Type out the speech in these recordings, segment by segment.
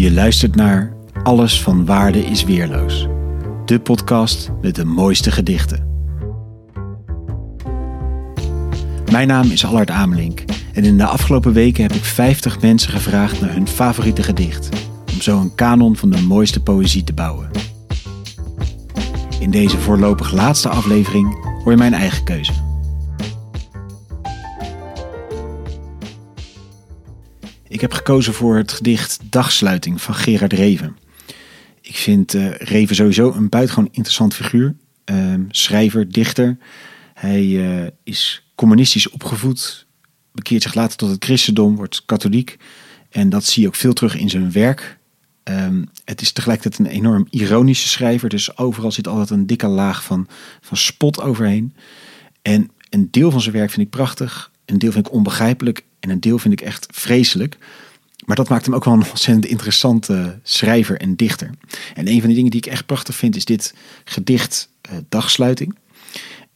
Je luistert naar Alles van Waarde is Weerloos. De podcast met de mooiste gedichten. Mijn naam is Allard Amelink en in de afgelopen weken heb ik 50 mensen gevraagd naar hun favoriete gedicht. Om zo een kanon van de mooiste poëzie te bouwen. In deze voorlopig laatste aflevering hoor je mijn eigen keuze. Ik heb gekozen voor het gedicht Dagsluiting van Gerard Reven. Ik vind uh, Reven sowieso een buitengewoon interessant figuur. Uh, schrijver, dichter. Hij uh, is communistisch opgevoed, bekeert zich later tot het christendom, wordt katholiek. En dat zie je ook veel terug in zijn werk. Um, het is tegelijkertijd een enorm ironische schrijver, dus overal zit altijd een dikke laag van, van spot overheen. En een deel van zijn werk vind ik prachtig, een deel vind ik onbegrijpelijk en een deel vind ik echt vreselijk. Maar dat maakt hem ook wel een ontzettend interessante schrijver en dichter. En een van de dingen die ik echt prachtig vind is dit gedicht uh, Dagsluiting.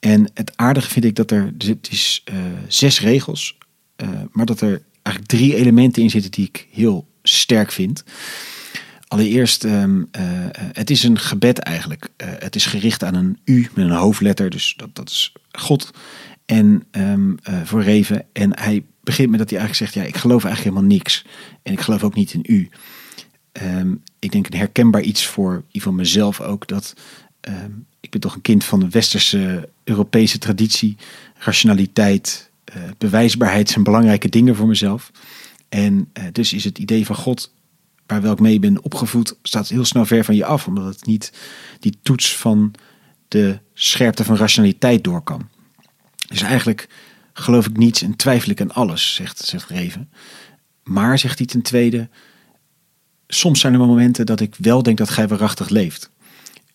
En het aardige vind ik dat er, dus het is uh, zes regels, uh, maar dat er eigenlijk drie elementen in zitten die ik heel sterk vind. Allereerst, um, het is een gebed eigenlijk. Het is gericht aan een U met een hoofdletter, dus dat, dat is God. En um, voor Reven. En hij begint met dat hij eigenlijk zegt: Ja, ik geloof eigenlijk helemaal niks. En ik geloof ook niet in U. Um, ik denk een herkenbaar iets voor van mezelf ook. Dat ik ben toch een kind van de westerse Europese traditie. Rationaliteit, uh, bewijsbaarheid zijn belangrijke dingen voor mezelf. En dus is het idee van God waar welk mee ben opgevoed, staat heel snel ver van je af. Omdat het niet die toets van de scherpte van rationaliteit door kan. Dus eigenlijk geloof ik niets en twijfel ik aan alles, zegt, zegt Reven. Maar, zegt hij ten tweede, soms zijn er momenten dat ik wel denk dat gij waarachtig leeft.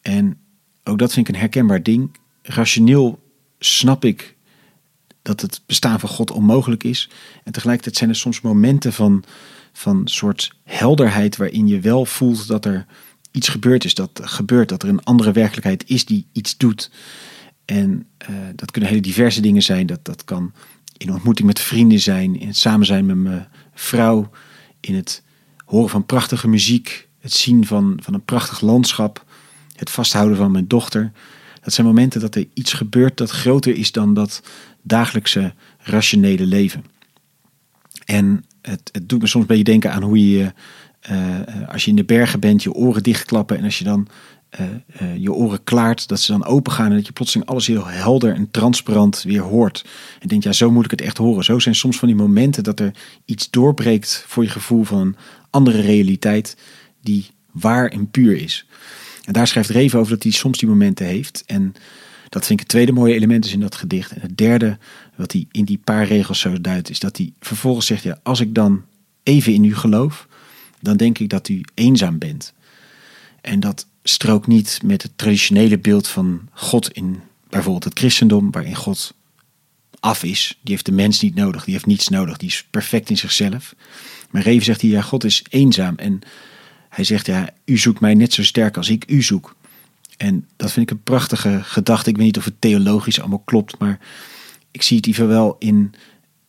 En ook dat vind ik een herkenbaar ding. Rationeel snap ik dat het bestaan van God onmogelijk is. En tegelijkertijd zijn er soms momenten van van soort helderheid waarin je wel voelt dat er iets gebeurd is, dat gebeurt, dat er een andere werkelijkheid is die iets doet. En uh, dat kunnen hele diverse dingen zijn. Dat, dat kan in ontmoeting met vrienden zijn, in het samen zijn met mijn vrouw, in het horen van prachtige muziek, het zien van, van een prachtig landschap, het vasthouden van mijn dochter. Dat zijn momenten dat er iets gebeurt dat groter is dan dat dagelijkse rationele leven. En het, het doet me soms een beetje denken aan hoe je, uh, als je in de bergen bent, je oren dichtklappen. En als je dan uh, uh, je oren klaart, dat ze dan open gaan. En dat je plotseling alles heel helder en transparant weer hoort. En denkt, ja, zo moet ik het echt horen. Zo zijn soms van die momenten dat er iets doorbreekt voor je gevoel van een andere realiteit. Die waar en puur is. En daar schrijft Reven over dat hij soms die momenten heeft. En dat vind ik het tweede mooie element is in dat gedicht. En het derde, wat hij in die paar regels zo duidt, is dat hij vervolgens zegt: ja, als ik dan even in u geloof, dan denk ik dat u eenzaam bent. En dat strookt niet met het traditionele beeld van God in bijvoorbeeld het christendom, waarin God af is. Die heeft de mens niet nodig, die heeft niets nodig, die is perfect in zichzelf. Maar Reven zegt hij, ja, God is eenzaam. En hij zegt, ja, u zoekt mij net zo sterk als ik u zoek. En dat vind ik een prachtige gedachte. Ik weet niet of het theologisch allemaal klopt, maar ik zie het hier wel in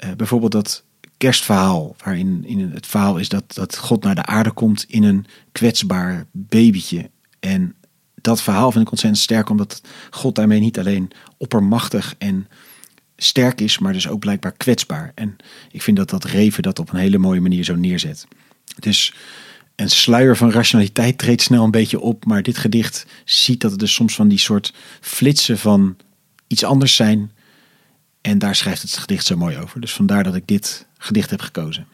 uh, bijvoorbeeld dat kerstverhaal, waarin in het verhaal is dat, dat God naar de aarde komt in een kwetsbaar babytje. En dat verhaal vind ik ontzettend sterk, omdat God daarmee niet alleen oppermachtig en sterk is, maar dus ook blijkbaar kwetsbaar. En ik vind dat dat Reven dat op een hele mooie manier zo neerzet. Dus een sluier van rationaliteit treedt snel een beetje op, maar dit gedicht ziet dat het dus soms van die soort flitsen van iets anders zijn. En daar schrijft het gedicht zo mooi over. Dus vandaar dat ik dit gedicht heb gekozen.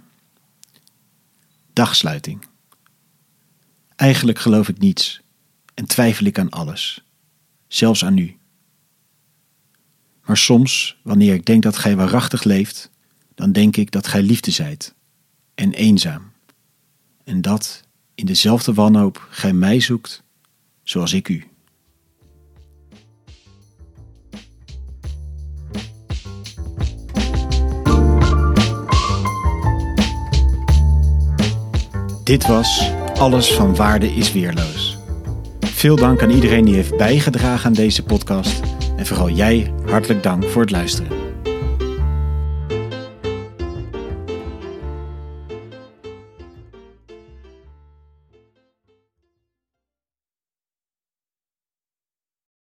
Dagsluiting. Eigenlijk geloof ik niets en twijfel ik aan alles, zelfs aan u. Maar soms, wanneer ik denk dat gij waarachtig leeft, dan denk ik dat gij liefde zijt en eenzaam en dat in dezelfde wanhoop gij mij zoekt, zoals ik u. Dit was Alles van Waarde is Weerloos. Veel dank aan iedereen die heeft bijgedragen aan deze podcast. En vooral jij hartelijk dank voor het luisteren.